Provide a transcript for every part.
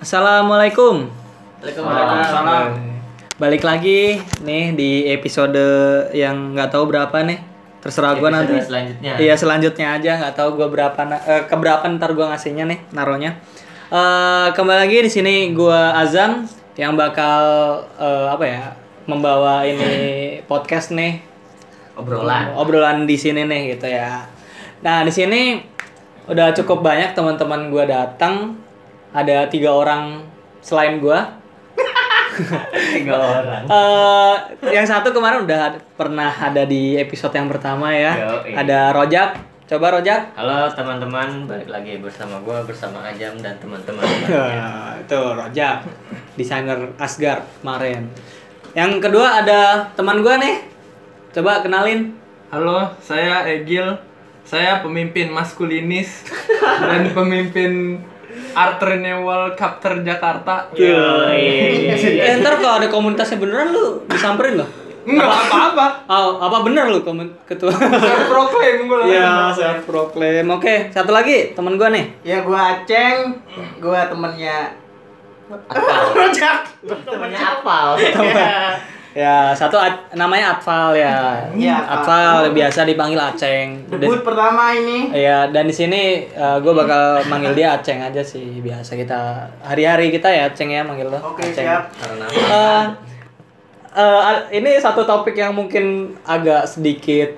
Assalamualaikum. Waalaikumsalam. Balik lagi nih di episode yang nggak tahu berapa nih. Terserah gua nanti. Selanjutnya. Iya selanjutnya aja nggak tahu gua berapa eh, keberapa ntar gua ngasihnya nih naronya. Eh kembali lagi di sini gua Azam yang bakal eh, apa ya membawa ini podcast nih Obrolan. obrolan di sini nih gitu ya. Nah di sini udah cukup banyak teman-teman gua datang. Ada tiga orang selain gua. Tiga orang. Eh, yang satu kemarin udah pernah ada di episode yang pertama ya. Yoi. Ada Rojak. Coba Rojak. Halo teman-teman, balik lagi bersama gua bersama Ajam dan teman-teman. Nah, itu Rojak. Desainer Asgard kemarin. Yang kedua ada teman gua nih. Coba kenalin. Halo, saya Egil. Saya pemimpin maskulinis dan pemimpin Art Renewal Capter Jakarta. Eh, ntar kalau ada komunitasnya beneran lu disamperin loh. Enggak apa-apa. Oh, apa bener lu komun ketua? Saya proklaim gue lah. Ya, saya proklaim. Oke, satu lagi teman gua nih. Ya gua Aceng, gua temennya Apal. Rojak. Temennya apal. Ya, satu At- namanya Atfal ya. Iya, Atfal biasa dipanggil Aceng. Debut pertama ini. Iya, dan di sini gue bakal manggil dia Aceng aja sih. Biasa kita hari-hari kita ya Aceng ya manggil lo. Oke, Aceng. siap. Karena Eh, eh, ini satu topik yang mungkin agak sedikit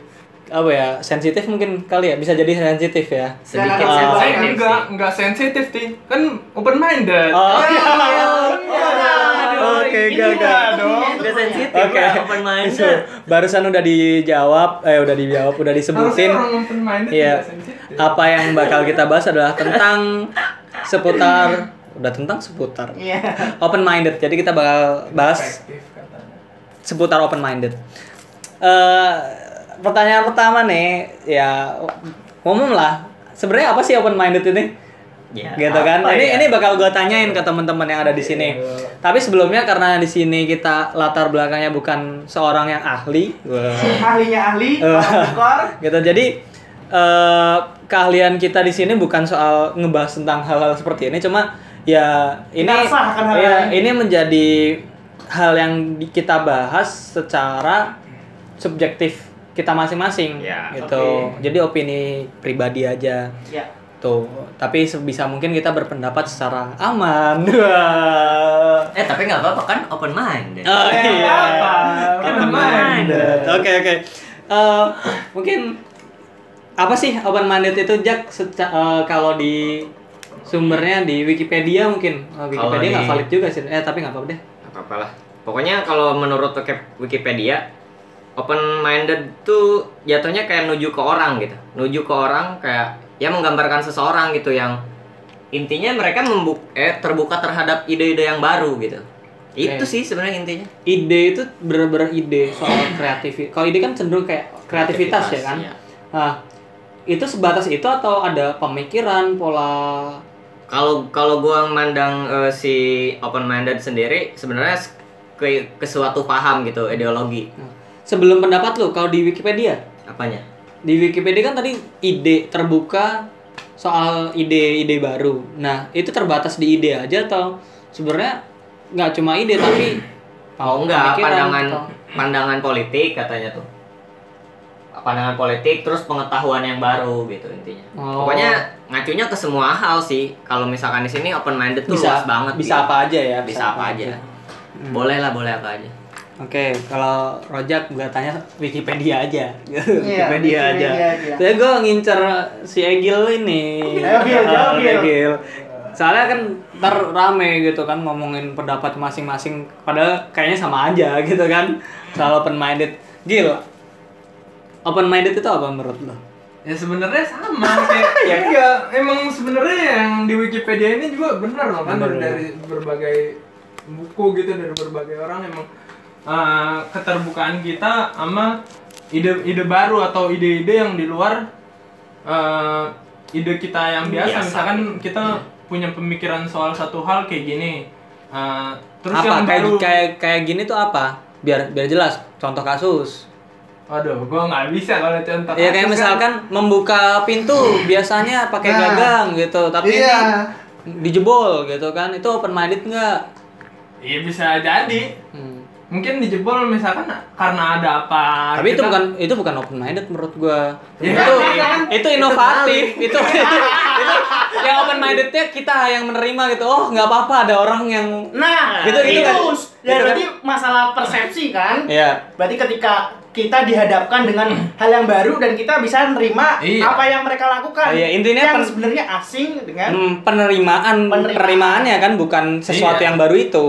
apa ya sensitif mungkin kali ya bisa jadi sensitif ya. sedikit. Saya sensitif enggak, sih. enggak sensitif, Ti. Kan open minded. Oh, Aduh, Oke, ini gak, gak. nggak dong. Udah sensitif Oke. gua, open minded. Itu, Barusan udah dijawab, eh udah dijawab, udah disebutin. Iya. Apa yang bakal kita bahas adalah tentang seputar udah tentang seputar Iya. open minded. Jadi kita bakal bahas seputar open minded. Eh pertanyaan pertama nih ya umum lah. Sebenarnya apa sih open minded ini? Ya, gitu kan. apa Ini ya? ini bakal gue tanyain ke teman-teman yang ada di sini. Tapi sebelumnya karena di sini kita latar belakangnya bukan seorang yang ahli. Wah. Ahlinya ahli, gitu jadi eh keahlian kita di sini bukan soal ngebahas tentang hal-hal seperti ini cuma ya ini hal ya, ini. ini menjadi hal yang kita bahas secara subjektif kita masing-masing Ya, gitu oke. jadi opini pribadi aja Ya. Tuh tapi sebisa mungkin kita berpendapat secara aman Eh tapi nggak apa-apa kan open minded. Oh Ya, iya. apa? Open Open minded. Oke oke. Eh, mungkin apa sih open minded itu Jack eh, kalau di sumbernya di Wikipedia mungkin. Oh, Wikipedia nggak di- valid juga sih. Eh tapi nggak apa-apa deh. apa lah pokoknya kalau menurut Wiki- Wikipedia open minded tuh jatuhnya kayak nuju ke orang gitu nuju ke orang kayak ya menggambarkan seseorang gitu yang intinya mereka membuk eh terbuka terhadap ide-ide yang baru gitu itu sih sebenarnya intinya Ide itu bener-bener ide soal kreativitas. Kalau ide kan cenderung kayak kreativitas, ya kan. iya. Nah, itu sebatas itu atau ada pemikiran, pola kalau kalau gua mandang eh, si open minded sendiri sebenarnya ke ke suatu paham gitu ideologi Nah, sebelum pendapat lu kalau di Wikipedia apanya di Wikipedia kan tadi ide terbuka soal ide-ide baru. Nah, itu terbatas di ide aja atau sebenarnya nggak cuma ide tapi Oh enggak, pandangan atau- pandangan politik katanya tuh. Pandangan politik terus pengetahuan yang baru gitu intinya. Oh. Pokoknya ngacunya ke semua hal sih. Kalau misalkan di sini open minded tuh bisa luas banget. bisa gitu. apa aja ya Bisa apa aja. Hmm. Boleh lah, boleh apa aja. Oke, kalau Rojak gue tanya Wikipedia aja. Iya, Wikipedia aja. Wikipedia aja. Saya gue ngincer si Egil ini. Ayo, Gil, jawab, Gil. Egil. Soalnya kan ntar rame gitu kan ngomongin pendapat masing-masing padahal kayaknya sama aja gitu kan soal open minded. Gil. Open minded itu apa menurut lo? Ya sebenarnya sama kayak ya enggak emang sebenarnya yang di Wikipedia ini juga benar loh kan Bener, dari, dari berbagai buku gitu dari berbagai orang emang uh, keterbukaan kita sama ide-ide baru atau ide-ide yang di luar uh, ide kita yang biasa, Biasa. misalkan kita punya pemikiran soal satu hal kayak gini uh, terus apa yang kayak baru kayak kayak gini tuh apa? Biar biar jelas contoh kasus. Waduh, gua nggak bisa kalau contoh Ya kayak kasus kan. misalkan membuka pintu biasanya pakai Nah. gagang gitu, tapi Iya. ini dijebol gitu kan itu open minded nggak Iya bisa jadi. Hmm. Mungkin dijebol misalkan karena ada apa. tapi itu kita- bukan itu bukan open minded menurut gua Ya, itu itu inovatif itu, itu itu yang open mindednya kita yang menerima gitu oh nggak apa-apa ada orang yang Nah, Gitu- gitu itu kan? ya Gitu kan? berarti masalah persepsi kan? ya Berarti ketika kita dihadapkan dengan hal yang baru dan kita bisa nerima Iya. apa yang mereka lakukan. Iya, intinya yang sebenarnya asing dengan hmm, penerimaan Penerimaan. penerimaannya kan bukan sesuatu Iya. yang baru itu.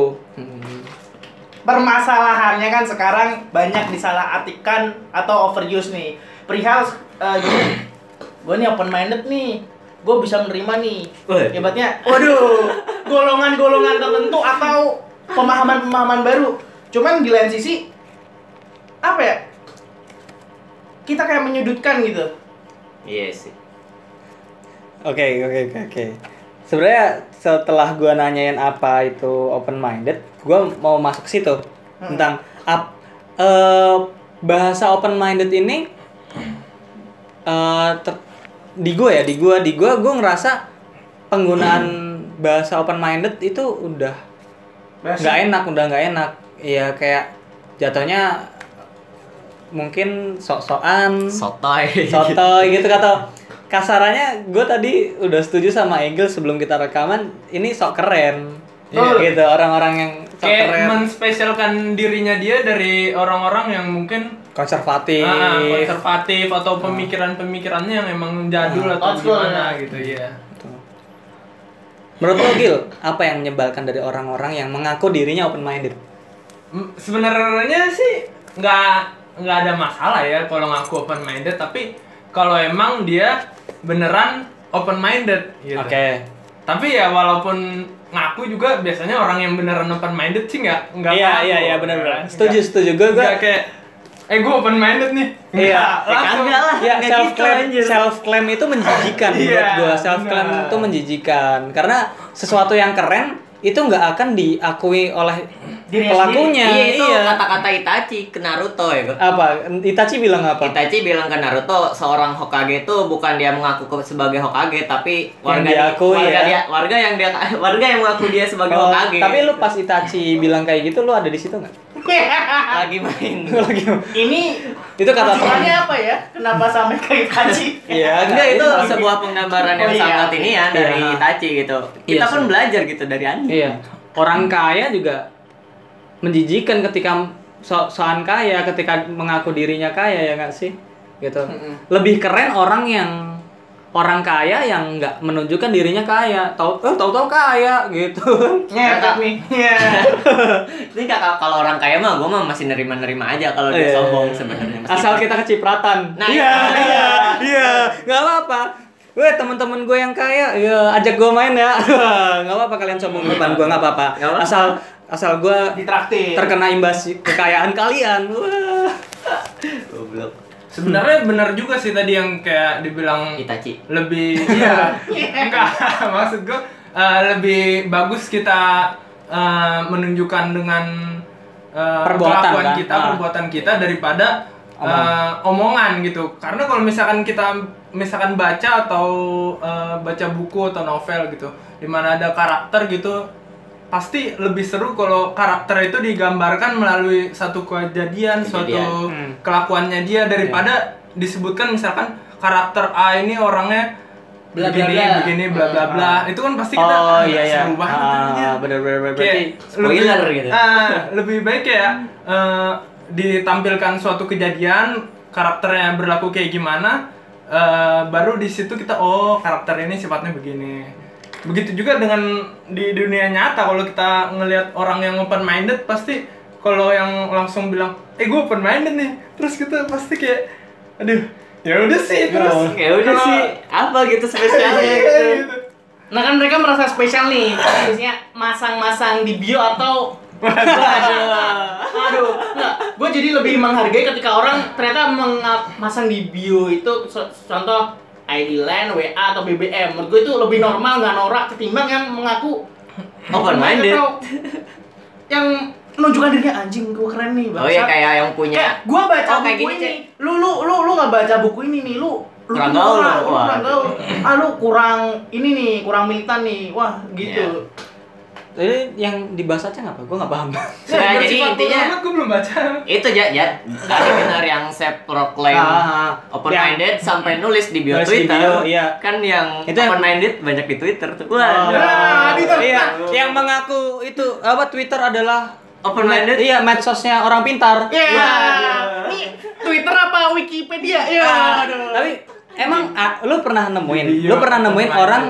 Permasalahannya kan sekarang banyak disalah-artikan atau overuse nih. Perihal eh, gini, gue nih open minded nih, gue bisa menerima nih. Hebatnya, waduh, golongan-golongan tertentu atau pemahaman-pemahaman baru. Cuman di lain sisi, apa ya? Kita kayak menyudutkan gitu. Iya sih. Oke oke oke oke. Sebenarnya setelah gua nanyain apa itu open minded, gua mau masuk situ tentang ap, eh, bahasa open minded ini eh ter- di gua ya di gua di gua gua ngerasa penggunaan bahasa open minded itu udah nggak enak udah nggak enak. Ya kayak jatuhnya mungkin sok-sokan Sotoy. sotoy gitu kata kasarannya gue tadi udah setuju sama Egil sebelum kita rekaman ini sok keren Iya. gitu orang-orang yang sok kayak keren menspesialkan dirinya dia dari orang-orang yang mungkin konservatif ah, konservatif atau pemikiran-pemikirannya yang emang jadul atau Old school, gimana ya. gitu ya. Menurut lo Gil apa yang menyebalkan dari orang-orang yang mengaku dirinya open minded Sebenarnya sih nggak nggak ada masalah ya kalau ngaku open minded tapi kalau emang dia beneran open minded gitu. oke Tapi ya walaupun ngaku juga biasanya orang yang beneran open minded sih nggak nggak iya iya iya kan? benar-benar Nggak- setuju setuju gue gue kayak eh gue open minded nih Iya. Nggak, Ya langsung. kagak lah. ya self gitu, claim anjir. self claim itu menjijikan menurut Iya, gue self claim benar. itu menjijikan karena sesuatu yang keren itu nggak akan diakui oleh Dirinya pelakunya Iya itu iya. kata-kata Itachi ke Naruto ya. Apa Itachi bilang apa Itachi bilang ke Naruto seorang Hokage itu bukan dia mengaku sebagai Hokage tapi warga di- diakui warga ya. dia warga yang dia warga yang mengaku dia sebagai Oh, Hokage. tapi lu pas Itachi bilang kayak gitu lu ada di situ nggak lagi main. Lagi Ini itu kata apa ya? Kenapa sampai ke Itachi? Iya, Enggak itu sebuah penggambaran yang Oh, iya. sangat ini ya dari Iya. Itachi gitu. Iya, Kita pun sih. belajar gitu dari. Iya. Orang kaya juga menjijikan ketika so soan kaya, ketika mengaku dirinya kaya ya nggak sih? Gitu. Lebih keren orang yang orang kaya yang nggak menunjukkan dirinya kaya, tahu eh, tahu-tahu kaya gitu. Ngepet nih. Iya. Ini kakak kalau orang kaya mah gue mah masih nerima-nerima aja kalau dia Iya. sombong sebenarnya. Asal kita kecipratan. Nah, iya, iya. iya, iya, nggak apa-apa. Weh teman-teman gue yang kaya, ya ajak gue main ya. Nggak apa-apa kalian sombong depan gue nggak apa-apa. Asal asal gue Ditraktir. terkena imbas kekayaan kalian. Wah. Goblok. Sebenarnya benar juga sih tadi yang kayak dibilang Itachi. lebih iya enggak maksud gue eh, lebih bagus kita eh, menunjukkan dengan eh, Perbuatan, kelakuan kan? kita Ah. perbuatan kita daripada eh, omongan gitu karena kalau misalkan kita misalkan baca atau eh, baca buku atau novel gitu di mana ada karakter gitu pasti lebih seru kalau karakter itu digambarkan melalui satu kejadian, suatu Kejadian. Hmm. kelakuannya dia daripada disebutkan misalkan karakter A ini orangnya Bla, bla, begini bla. begini bla bla bla itu kan pasti kita Oh "Ah, iya iya. seru banget anjir." Ah, bener bener bener. kayak spoiler lebih, gitu. ah, lebih baik kayak eh, ditampilkan suatu kejadian karakternya berlaku kayak gimana eh, baru di situ kita oh karakter ini sifatnya begini begitu juga dengan di dunia nyata kalau kita ngelihat orang yang open minded pasti kalau yang langsung bilang eh gue open minded nih terus kita pasti kayak aduh ya udah sih terus Ya udah sih apa gitu spesialnya Iya, gitu. gitu. Nah kan mereka merasa spesial nih, biasanya masang-masang di bio atau Waduh, aduh, nggak. Gue jadi lebih menghargai ketika orang ternyata memasang di bio itu contoh ID line, WA atau BBM. Menurut gue itu lebih normal nggak norak ketimbang yang mengaku Open minded. atau yang menunjukkan dirinya anjing gue keren nih Oh iya kayak yang punya Kayak gue baca Oh, kayak buku gini, ini, lu lu lu lu nggak baca buku ini nih, lu lu Kurang gaul, lu kurang gaul. Ah lu kurang ini nih, kurang militan nih. Wah, gitu. Jadi yang dibahas aja nggak apa? Gue nggak paham. Nah, jadi intinya amat gue belum baca. itu ya ya tadi benar yang saya proclaim Ah, open yang- minded sampai nulis di bio Nulis di Twitter bio, iya. kan yang Itu yang- open minded banyak di Twitter tuh Oh. Wah, Nah, itu. Iya, yang mengaku itu apa Twitter adalah open minded Iya, medsosnya orang pintar. Ya. Waduh. Nih, Twitter apa Wikipedia? Ya. Ah, aduh. Tapi emang ah, lu pernah nemuin, Bio lu pernah nemuin orang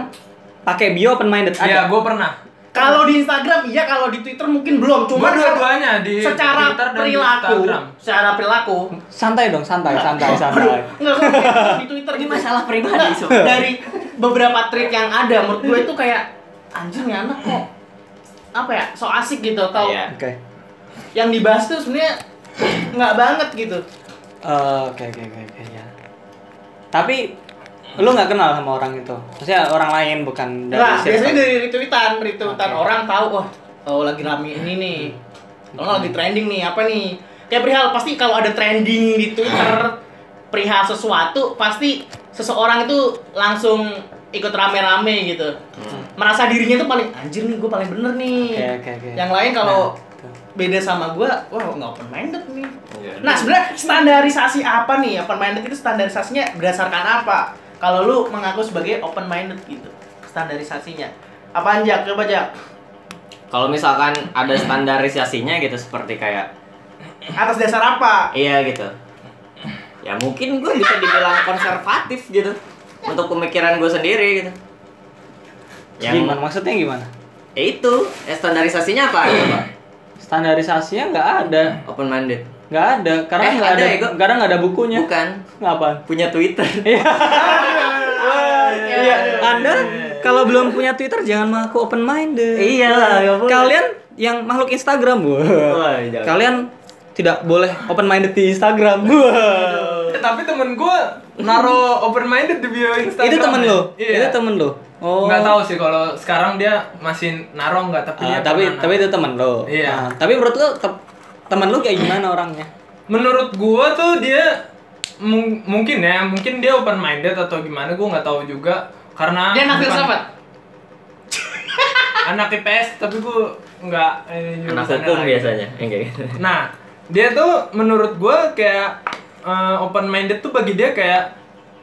pakai bio open minded Iya, ada? gue pernah. Kalau di Instagram iya, kalau di Twitter mungkin belum. Cuma dua-duanya di secara Twitter dan perilaku, Instagram. secara perilaku. Santai dong, santai, santai, santai. Enggak enggak, di Twitter Ini gitu. masalah pribadi, Sob. Dari beberapa tweet yang ada menurut gue itu kayak anjir nih anak kok apa ya so asik gitu atau Iya. Oke. yang dibahas tuh sebenarnya nggak banget gitu Eh, Oke, oke, oke, oke ya. Tapi lu nggak kenal sama orang itu. Maksudnya orang lain bukan dari Nah, biasanya dari retweetan, retweetan Oke. orang tahu, wah, oh lagi rame ini nih. Kalau nggak lagi trending nih, apa nih? Kayak perihal pasti kalau ada trending di Twitter perihal sesuatu, pasti seseorang itu langsung ikut rame-rame gitu. Hmm. Merasa dirinya tuh paling anjir nih, gue paling bener nih. Oke, oke, oke. Yang lain kalau Nah, tuh. beda sama gue, wah nggak open minded nih. Iya. Nah sebenarnya standarisasi apa nih? Open minded itu standarisasinya berdasarkan apa? Kalau lu mengaku sebagai open minded gitu, standarisasinya. Apaan Jak? Coba Jak. kalau misalkan ada standarisasinya gitu seperti kayak Atas dasar apa? iya gitu ya mungkin gue bisa dibilang konservatif gitu untuk pemikiran gue sendiri gitu yang Gimana? Maksudnya gimana? ya itu ya standarisasinya apa coba Standarisasinya nggak ada, open minded nggak ada. Karena Eh, nggak ada ada, ya, karena nggak ada bukunya. bukan Ngapa? punya Twitter Iya. Iya. Anda kalau belum punya Twitter jangan mengaku open minded. Iyalah, nggak boleh. Kalian yang makhluk Instagram, wah. Jangan. Kalian tidak boleh open minded di Instagram. Wah. Eh, tapi temen gue naro open minded di bio Instagram. Itu temen lo. Iya. Itu temen lo. Oh. Nggak tahu sih kalau sekarang dia masih naro nggak tapi Ah, dia tapi pernah tapi itu temen lo. Iya. Ah, tapi menurut lo te- temen lo kayak gimana orangnya? menurut gua tuh dia mung- mungkin ya mungkin dia open minded atau gimana gua nggak tahu juga karena Dia anak filsafat. anak IPS tapi gua nggak eh, anak hukum lagi. biasanya gitu nah dia tuh menurut gua kayak open minded tuh bagi dia kayak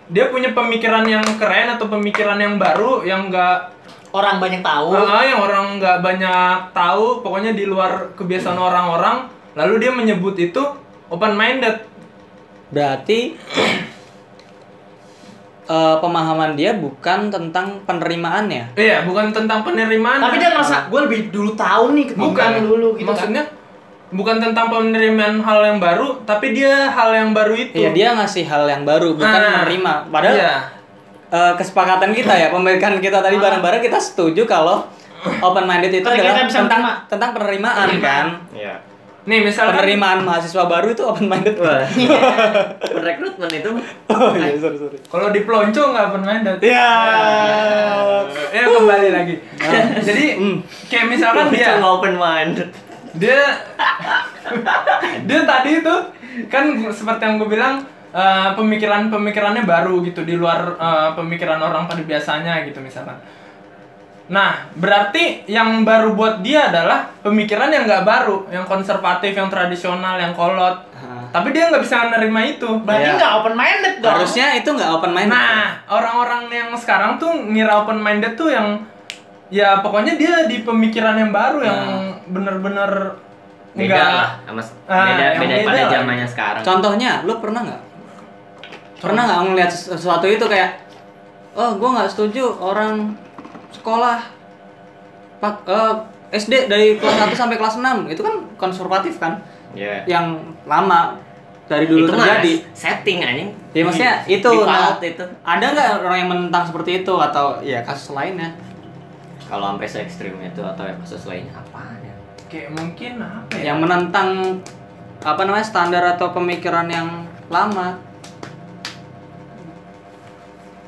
dia punya pemikiran yang keren atau pemikiran yang baru yang nggak Orang banyak tahu. Ah, yang orang nggak banyak tahu, pokoknya di luar kebiasaan orang-orang, lalu dia menyebut itu open minded. Berarti eh, pemahaman dia bukan tentang penerimaannya. Iya, bukan tentang penerimaan. Tapi dia merasa gue lebih dulu tahu nih ketimbang bukan dulu gitu Maksudnya bukan tentang penerimaan hal yang baru, tapi dia hal yang baru itu. Iya, dia ngasih hal yang baru, bukan Ah, menerima. Padahal Iya. eh, kesepakatan kita ya, pemilikan kita tadi bareng-bareng kita setuju kalau open minded itu kita adalah bisa tentang menerima. tentang penerimaan kan. Iya. Nih, misalkan Penerimaan mahasiswa baru itu open minded. Wah. Rekrutmen itu Oh iya, sorry sorry. kalau di pelonco nggak open minded. Ya. Ya kembali lagi. Jadi Hmm. kayak misalkan dia open mind. dia dia tadi itu kan seperti yang gue bilang eh, pemikiran-pemikirannya baru gitu di luar eh, pemikiran orang pada biasanya gitu misalkan. Nah, berarti yang baru buat dia adalah pemikiran yang nggak baru, yang konservatif, yang tradisional, yang kolot. Ah. Tapi dia nggak bisa menerima itu. Berarti Iya. nggak open minded dong. Harusnya itu nggak open minded. Nah, orang-orang yang sekarang tuh ngira open minded tuh yang ya pokoknya dia di pemikiran yang baru yang bener-bener Beda enggak lah sama Ah, beda beda beda pada zamannya sekarang. Contohnya, lu pernah nggak? Pernah nggak ngeliat sesuatu itu kayak, oh gue nggak setuju orang sekolah pak eh, SD dari kelas 1 sampai kelas 6 itu kan konservatif kan, Iya. yang lama dari dulu itu terjadi. setting anjing. Ya maksudnya Di- itu, nah, itu. ada nggak orang yang menentang seperti itu atau ya kasus lainnya? Kalau sampai se ekstrim itu atau yang kasus lainnya apa ya? kayak mungkin apa ya? Yang menentang apa namanya standar atau pemikiran yang lama?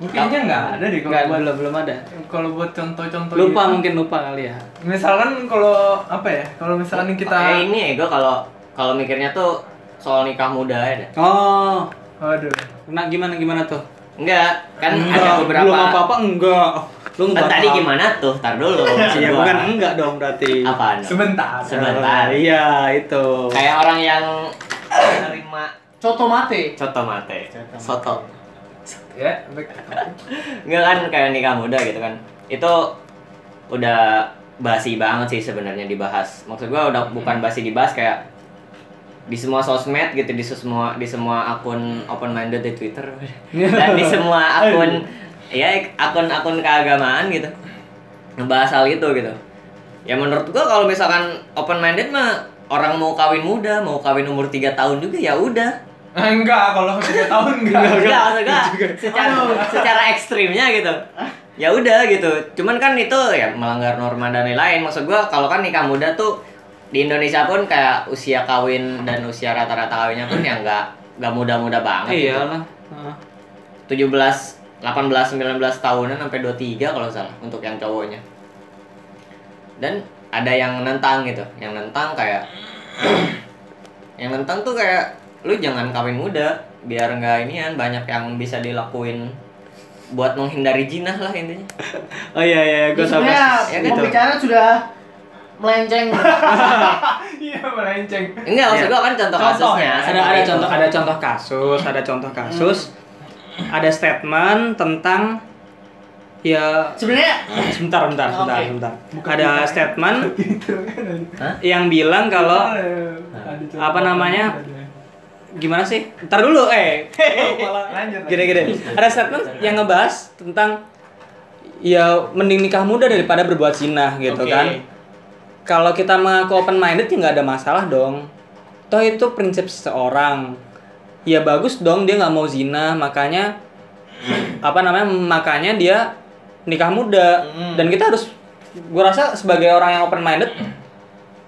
Kayaknya nggak ada deh kalau buat belum belum ada. kalau buat contoh-contoh Lupa gitu. mungkin lupa kali ya. Misalkan kalau apa ya? Kalau misalkan kita Eh, ini ya gue kalau kalau mikirnya tuh soal nikah muda ya. Oh, Waduh. nah gimana gimana tuh? Enggak, kan Enggak, ada beberapa. belum apa-apa enggak. Lu Kan enggak tadi apa-apa. gimana tuh? Tar dulu. Iya, Gua. bukan enggak dong berarti. Apaan? Sebentar. Sebentar. Iya, itu. Kayak orang yang menerima Coto mate. coto mate. Soto. Ya, baik. Enggak kan kayak nikah muda gitu kan. Itu udah basi banget sih sebenarnya dibahas. Maksud gua udah bukan basi dibahas kayak di semua sosmed gitu di semua di semua akun open minded di Twitter dan di semua akun ya akun-akun keagamaan gitu ngebahas hal itu gitu ya menurut gua kalau misalkan open minded mah orang mau kawin muda mau kawin umur 3 tahun juga ya udah enggak, kalau 3 tahun enggak. enggak maksud gua secara secara ekstrimnya gitu ya udah gitu cuman kan itu ya melanggar norma dan lain-lain maksud gua kalau kan nikah muda tuh di Indonesia pun kayak usia kawin dan usia rata-rata kawinnya pun ya nggak nggak muda-muda banget gitu. Iyalah. Heeh. 17 18 19 tahunan sampai 23 kalau salah untuk yang cowoknya dan ada yang nentang gitu yang nentang kayak yang nentang tuh kayak lu jangan kawin muda biar nggak inian banyak yang bisa dilakuin buat menghindari jinah lah intinya Oh iya iya, gue tahu Sebenarnya kasus. ya gitu. pembicaraan sudah melenceng. Iya, melenceng. enggak maksud Iya. gua kan contoh, Contoh kasusnya ya, ada ada itu. contoh ada contoh kasus ada contoh kasus ada statement tentang ya Sebenarnya sebentar bentar sebentar Oke. sebentar ada statement Gitu kan. Hah? yang bilang kalau apa namanya? Gimana sih? Ntar dulu eh. Lanjut, gini ada statement yang ngebahas tentang ya mending nikah muda daripada berbuat zina gitu Oke. kan. Kalau kita mengaku open minded ya nggak ada masalah dong. Toh itu prinsip seseorang. Ya bagus dong dia nggak mau zina makanya apa namanya makanya dia nikah muda. Hmm. dan kita harus gua rasa sebagai orang yang open minded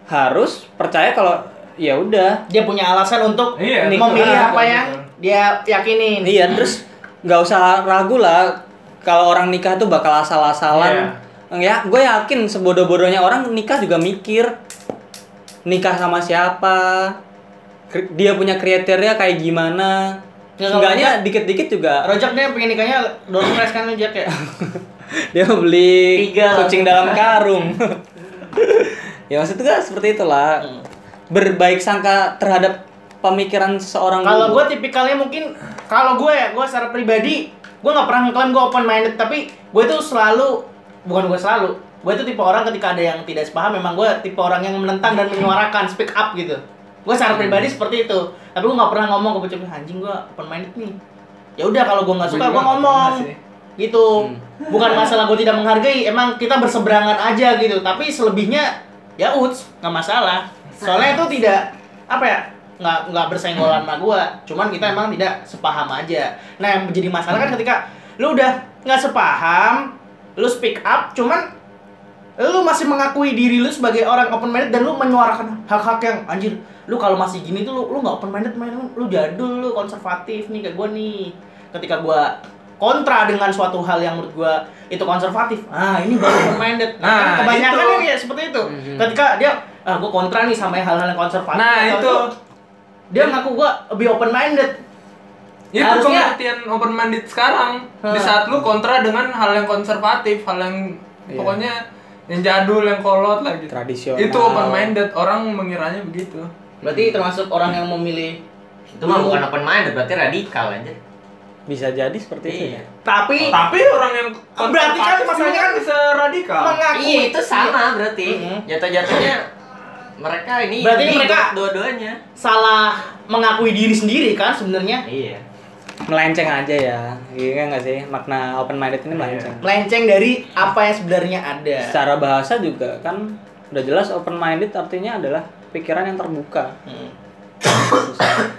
harus percaya kalau ya udah dia punya alasan untuk Iya, memilih apa yang betul. dia yakinin. Iya, terus nggak usah ragu lah kalau orang nikah tuh bakal asal-asalan. Ya, gue yakin sebodoh-bodohnya orang nikah juga mikir nikah sama siapa, dia punya kriteria kayak gimana. Ya, kalau Seenggaknya dikit-dikit juga Rojak dia pengen nikahnya door prize kan lu Jack ya. dia beli Tiga. kucing dalam karung. ya maksud gue seperti itulah. Berbaik sangka terhadap pemikiran seseorang Kalau gue tipikalnya mungkin kalau gue ya, gue secara pribadi gue nggak pernah ngeklaim gue open minded tapi gue tuh selalu bukan gue selalu gue tuh tipe orang ketika ada yang tidak sepaham memang gue tipe orang yang menentang dan menyuarakan speak up gitu. Gue secara pribadi seperti itu. Tapi gue nggak pernah ngomong ke bocah anjing gue open minded nih. Ya udah kalau gue nggak suka Gua gue ngomong gitu. Bukan masalah gue tidak menghargai emang kita berseberangan aja gitu. Tapi selebihnya ya uts nggak masalah soalnya itu tidak apa ya nggak nggak bersenggolan sama gue cuman kita emang tidak sepaham aja. Nah yang menjadi masalah kan ketika lu udah nggak sepaham lu speak up cuman lu masih mengakui diri lu sebagai orang open minded dan lu menyuarakan hak-hak yang anjir lu kalau masih gini tuh lu lu nggak open minded main lu, jadul lu konservatif nih kayak gue nih. Ketika gua kontra dengan suatu hal yang menurut gua itu konservatif ah ini baru open minded nah, kan Nah, kebanyakan itu. ya seperti itu. Ketika dia ah gua kontra nih sama hal-hal yang konservatif Nah, atau itu. dia ngaku gua lebih open minded Itu Harusnya- pengertian open minded sekarang. Di Hmm. saat lu kontra dengan hal yang konservatif, hal yang Iya. pokoknya yang jadul, yang kolot lah gitu. Tradisional. Itu open minded. Orang mengiranya begitu. berarti termasuk orang yang memilih itu mah bukan open minded berarti radikal aja bisa jadi seperti itu Iya. ya. tapi Tapi orang yang Berarti kan masalahnya kan bisa radikal. mengaku iya itu sama berarti Mhm. jatuh-jatuhnya mereka ini Berarti hidup mereka- dua-duanya. salah mengakui diri sendiri kan sebenarnya? Iya. Melenceng aja ya. Iya nggak sih? Makna open minded ini melenceng. Melenceng dari apa yang sebenarnya ada. Secara bahasa juga kan udah jelas open minded artinya adalah pikiran yang terbuka. Hmm.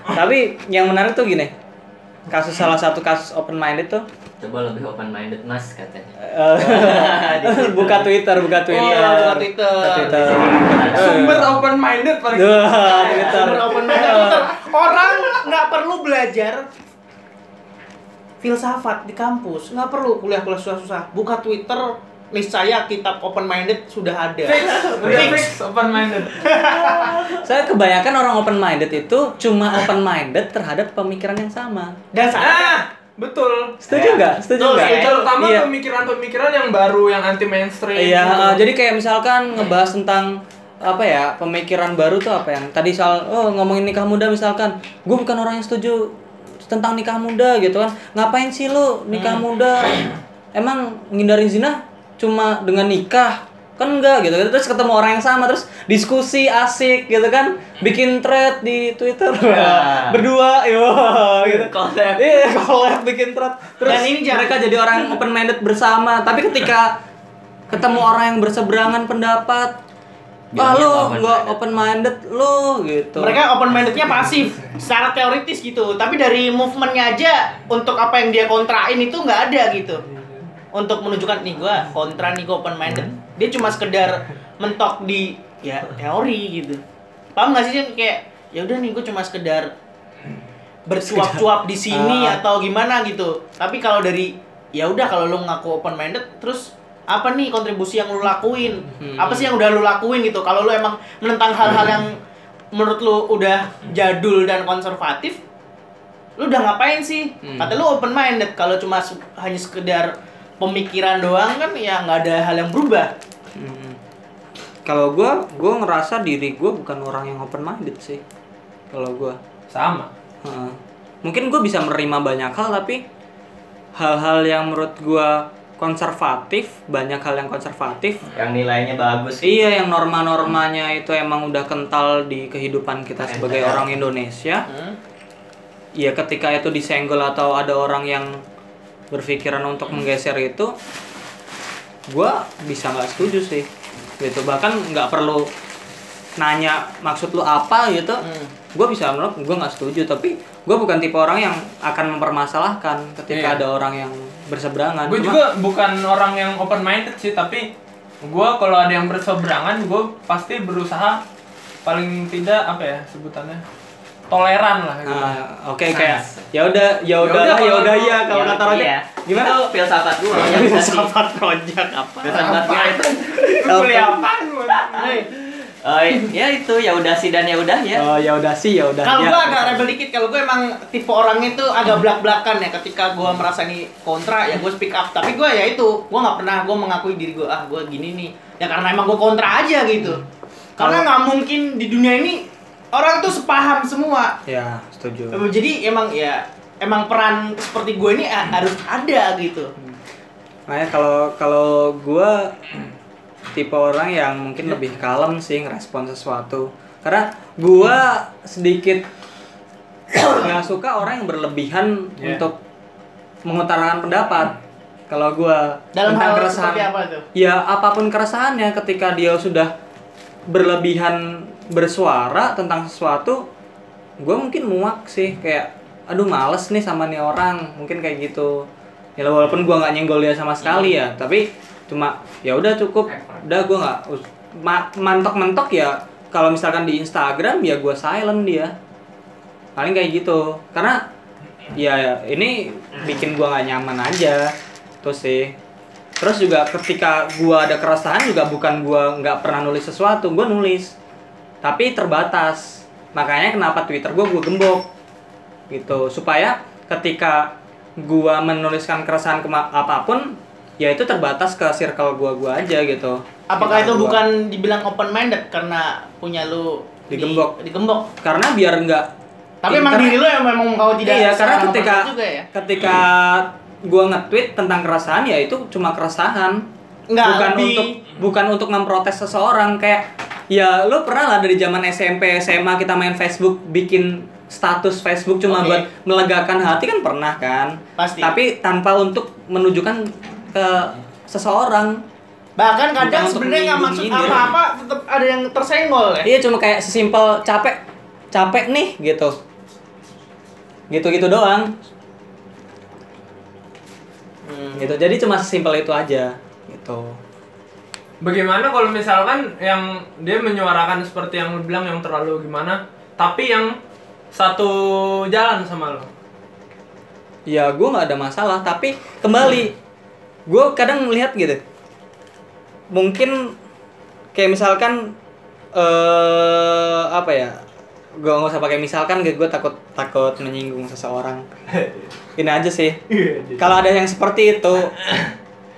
tapi yang menarik tuh gini. Kasus salah satu kasus open minded tuh coba lebih open minded mas katanya. Buka twitter buka twitter. Oh, buka Twitter. Buka Twitter. Sumber open minded paling Twitter. Sumber open minded Twitter. orang nggak perlu belajar filsafat di kampus. Nggak perlu kuliah-kuliah susah-susah. Buka Twitter niscaya kitab open minded sudah ada. Udah fix. Open minded. saya kebanyakan orang open minded itu cuma open minded terhadap pemikiran yang sama. Dan saat Ah, betul Setuju Ya. nggak? Setuju Betul, nggak? ya. terutama Iya. pemikiran-pemikiran yang baru yang anti mainstream Iya, uh, jadi kayak misalkan ngebahas tentang apa ya pemikiran baru tuh apa yang tadi soal oh ngomongin nikah muda misalkan gue bukan orang yang setuju tentang nikah muda gitu kan ngapain sih lu nikah muda emang ngindarin zina cuma dengan nikah kan enggak gitu terus ketemu orang yang sama terus diskusi asik gitu kan bikin thread di Twitter Ya. berdua yo gitu Collab. iya collab bikin thread terus Dan ini mereka jadi orang open minded bersama tapi ketika ketemu orang yang berseberangan pendapat Wah lu nggak open minded lu gitu. Mereka open mindednya pasif, secara teoritis gitu. Tapi dari movementnya aja untuk apa yang dia kontrain itu nggak ada gitu. Untuk menunjukkan nih gua kontra nih gua open minded. Dia cuma sekedar mentok di ya teori gitu. Paham nggak sih kayak ya udah nih gua cuma sekedar bercuap-cuap di sini Ah. atau gimana gitu. Tapi kalau dari ya udah kalau lu ngaku open minded terus apa nih kontribusi yang lu lakuin? Hmm. Apa sih yang udah lu lakuin gitu? Kalau lu emang menentang hal-hal yang menurut lu udah jadul dan konservatif, lu udah ngapain sih? Hmm. Kata lu open minded. Kalau cuma hanya sekedar pemikiran doang kan ya nggak ada hal yang berubah. Hmm. Kalau gua gua ngerasa diri gua bukan orang yang open minded sih. Kalau gua sama Heeh. Mungkin gue bisa menerima banyak hal tapi hal-hal yang menurut gua konservatif, banyak hal yang konservatif. yang nilainya bagus Iya, yang norma-normanya itu emang udah kental di kehidupan kita sebagai orang Indonesia. Hmm? ya ketika itu disenggol atau ada orang yang berpikiran untuk menggeser itu gua bisa nggak setuju sih gitu bahkan nggak perlu nanya maksud lu apa gitu Hmm. gue bisa menolak gue nggak setuju tapi gue bukan tipe orang yang akan mempermasalahkan ketika Iya. ada orang yang berseberangan gue juga bukan orang yang open minded sih tapi gue kalau ada yang berseberangan gue pasti berusaha paling tidak apa ya sebutannya toleran lah gitu. Nah, oke kayak ya udah ya udah udah, ya kalau udah ya kalau Ya, kata Roja iya. gimana itu filsafat gua yang filsafat project apa filsafat gua itu kuliah lu? Oh, ya itu ya udah sih dan ya udah ya oh ya udah sih ya udah Kalau ya. gua agak rebel dikit, kalau gua emang tipe orang itu agak belak-belakan ya ketika gua merasa ini kontra ya gua speak up. Tapi gua ya itu, gua nggak pernah gua mengakui diri gua ah gua gini nih. Ya karena emang gua kontra aja gitu. Karena nggak mungkin di dunia ini orang tuh sepaham semua. ya setuju Jadi emang ya emang peran seperti gue ini a- harus ada gitu. Makanya kalau kalau gua tipe orang yang mungkin lebih kalem sih ngerespon sesuatu. Karena gua sedikit nggak suka orang yang berlebihan Iya. untuk mengutarakan pendapat. Kalau gua Dalam tentang hal keresahan, seperti apa tuh? ya apa pun keresahannya ketika dia sudah berlebihan bersuara tentang sesuatu, gue mungkin muak sih kayak, aduh males nih sama nih orang, mungkin kayak gitu. Ya walaupun gue nggak nyenggol dia sama sekali ya, tapi cuma ya udah cukup, udah gue nggak us- ma- mantok-mentok ya. Kalau misalkan di Instagram ya gue silent dia, paling kayak gitu. Karena ya ini bikin gue nggak nyaman aja, terus sih. Terus juga ketika gua ada keresahan juga bukan gua nggak pernah nulis sesuatu, gua nulis. Tapi terbatas. Makanya kenapa Twitter gua gua gembok. Gitu, supaya ketika gua menuliskan keresahan kema- apa pun, ya itu terbatas ke circle gua gua aja gitu. Apakah itu gua. bukan dibilang open minded karena punya lu di- Digembok. digembok. karena biar nggak Tapi emang karena- diri lu yang memang kau tidak iya, karena ketika juga ya. ketika gua nge-tweet tentang keresahan ya itu cuma keresahan. Enggak, bukan lebih- untuk bukan untuk memprotes seseorang kayak ya lu pernah lah dari zaman SMP SMA kita main Facebook bikin status Facebook cuma Oke. buat melegakan hati kan pernah kan Pasti. tapi tanpa untuk menunjukkan ke seseorang Bahkan kadang sebenarnya nggak maksud apa-apa, tetap ada yang tersenggol ya. iya cuma kayak sesimpel capek capek nih gitu gitu gitu doang Hmm. gitu jadi cuma sesimpel itu aja gitu Bagaimana kalau misalkan yang dia menyuarakan seperti yang lu bilang yang terlalu gimana, tapi yang satu jalan sama lo. ya gue nggak ada masalah tapi kembali gue kadang melihat gitu. Mungkin kayak misalkan eh apa ya gue nggak usah pakai misalkan gue gue takut takut menyinggung seseorang. Ini aja sih. Kalau ada yang seperti itu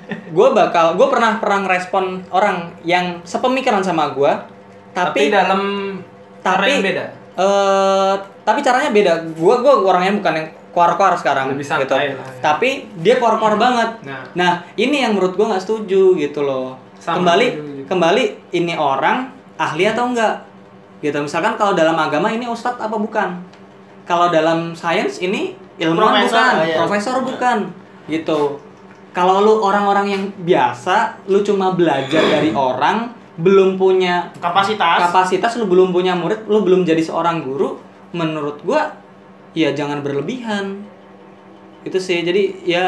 gue bakal gue pernah pernah ngerespon orang yang sepemikiran sama gue tapi, tapi dalam cara tapi yang beda? eh tapi caranya beda. Gue gue orangnya bukan yang keluar-keluar sekarang Lebih gitu. lah, ya. tapi dia keluar-keluar banget. Nah. nah ini yang menurut gue nggak setuju gitu loh. Sama kembali setuju gitu. kembali ini orang ahli atau enggak gitu misalkan kalau dalam agama ini ustadz apa bukan? Kalau dalam sains ini ilmuwan bukan ya. profesor bukan gitu kalau lu orang-orang yang biasa lu cuma belajar dari orang belum punya kapasitas. kapasitas lu belum punya murid lu belum jadi seorang guru menurut gua ya jangan berlebihan. Itu sih jadi ya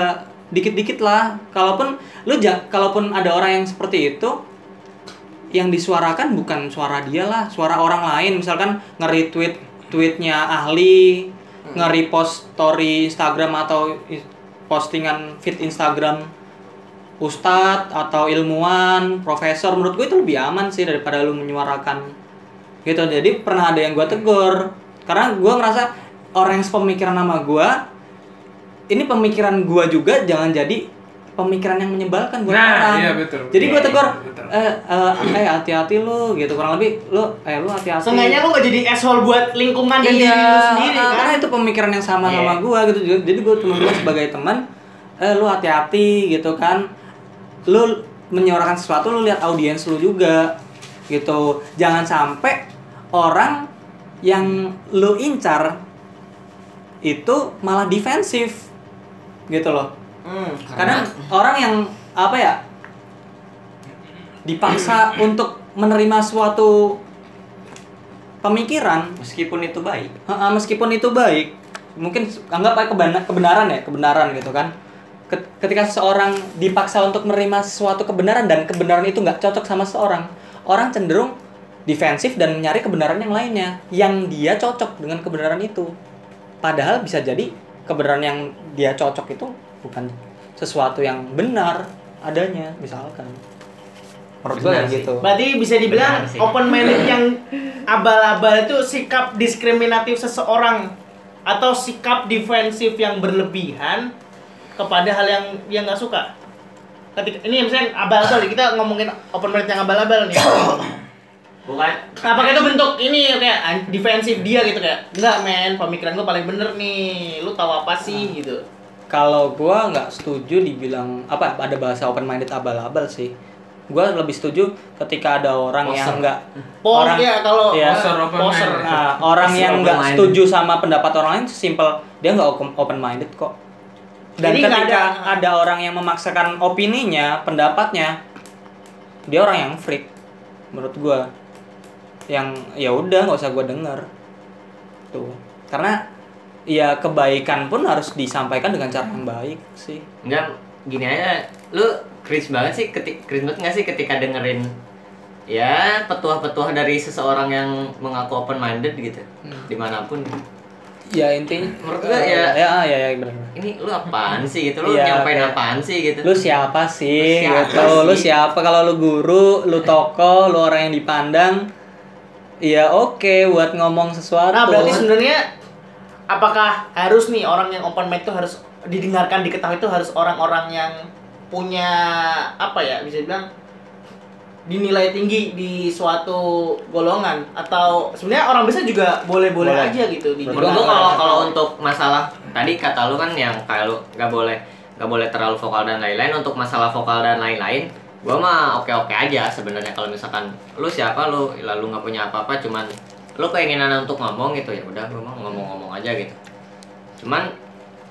dikit-dikit lah. Kalaupun lu ja- kalaupun ada orang yang seperti itu yang disuarakan bukan suara dia lah suara orang lain. Misalkan nge-retweet tweetnya ahli nge-repost story Instagram atau postingan feed Instagram ustadz atau ilmuwan, profesor, menurut gue itu lebih aman sih daripada lu menyuarakan gitu. Jadi pernah ada yang gue tegur karena gue ngerasa orang yang sepemikiran sama gue ini pemikiran gue juga jangan jadi pemikiran yang menyebalkan buat Nah, orang. iya, betul. Jadi gue Iya, tegur, iya, eh, eh, eh hati-hati lu gitu kurang lebih lu eh lu hati-hati. Seenggaknya lu gak jadi asshole buat lingkungan dan diri lu sendiri ah, kan Karena itu pemikiran yang sama Iya. sama gua gitu. Jadi- Jadi gua cuma bilang sebagai teman, eh lu hati-hati gitu kan. Lu menyuarakan sesuatu lu lihat audiens lu juga gitu. Jangan sampai orang yang lu incar itu malah defensif gitu loh. Hmm. Kadang orang yang apa ya dipaksa untuk menerima suatu pemikiran Meskipun itu baik. Meskipun itu baik, mungkin anggap aja kebenaran ya, kebenaran gitu kan. Ket- Ketika seseorang dipaksa untuk menerima suatu kebenaran dan kebenaran itu nggak cocok sama seseorang, orang cenderung defensif dan mencari kebenaran yang lainnya yang dia cocok dengan kebenaran itu. Padahal bisa jadi kebenaran yang dia cocok itu bukan sesuatu yang benar adanya, misalkan. Menurut gue gitu. Berarti bisa dibilang open minded yang abal-abal itu sikap diskriminatif seseorang atau sikap defensif yang berlebihan kepada hal yang dia nggak suka. Ketika ini misalnya abal-abal kita ngomongin open minded yang abal-abal nih. Bukan Apakah itu bentuk ini kayak defensif dia gitu kayak enggak men pemikiran gue paling bener nih lu tahu apa sih gitu Kalau gua nggak setuju dibilang apa ada bahasa open minded abal-abal sih. Gua lebih setuju ketika ada orang yang Poser. nggak Pol orang ya kalau Iya. Poser, open poser. nah, orang Poser yang nggak setuju sama pendapat orang lain simple dia nggak open minded kok. Dan Jadi nggak ketika ada- ada... orang yang memaksakan opininya, pendapatnya, dia orang yang freak menurut gua. Yang ya udah nggak usah gua denger. Tuh. Karena ya kebaikan pun harus disampaikan dengan cara yang baik sih. Enggak, gini aja. Lu cringe banget sih ketik cringe banget nggak sih ketika dengerin ya petuah-petuah dari seseorang yang mengaku open minded gitu Hmm. di mana pun Ya intinya Menurut gua eh, ya- ya ya ya benar. ini lu apaan sih gitu lu Iya, nyampein kayak- apaan sih gitu Lu siapa sih? Lu siapa gitu. Lu sih? siapa kalau lu guru, lu tokoh, lu orang yang dipandang Ya oke buat ngomong sesuatu. Nah, berarti sebenarnya apakah harus nih orang yang open mind itu harus didengarkan diketahui itu harus orang-orang yang punya apa ya bisa bilang dinilai tinggi di suatu golongan? Atau sebenarnya orang biasa juga boleh-boleh Boleh. aja gitu di gua kalau kalau untuk masalah tadi kata lu kan yang kayak lu nggak boleh nggak boleh terlalu vokal dan lain-lain untuk masalah vokal dan lain-lain gua mah oke-oke aja sebenarnya. Kalau misalkan lu siapa lu lalu nggak punya apa-apa cuman lu keinginan untuk ngomong gitu ya udah mah ngomong-ngomong aja gitu. Cuman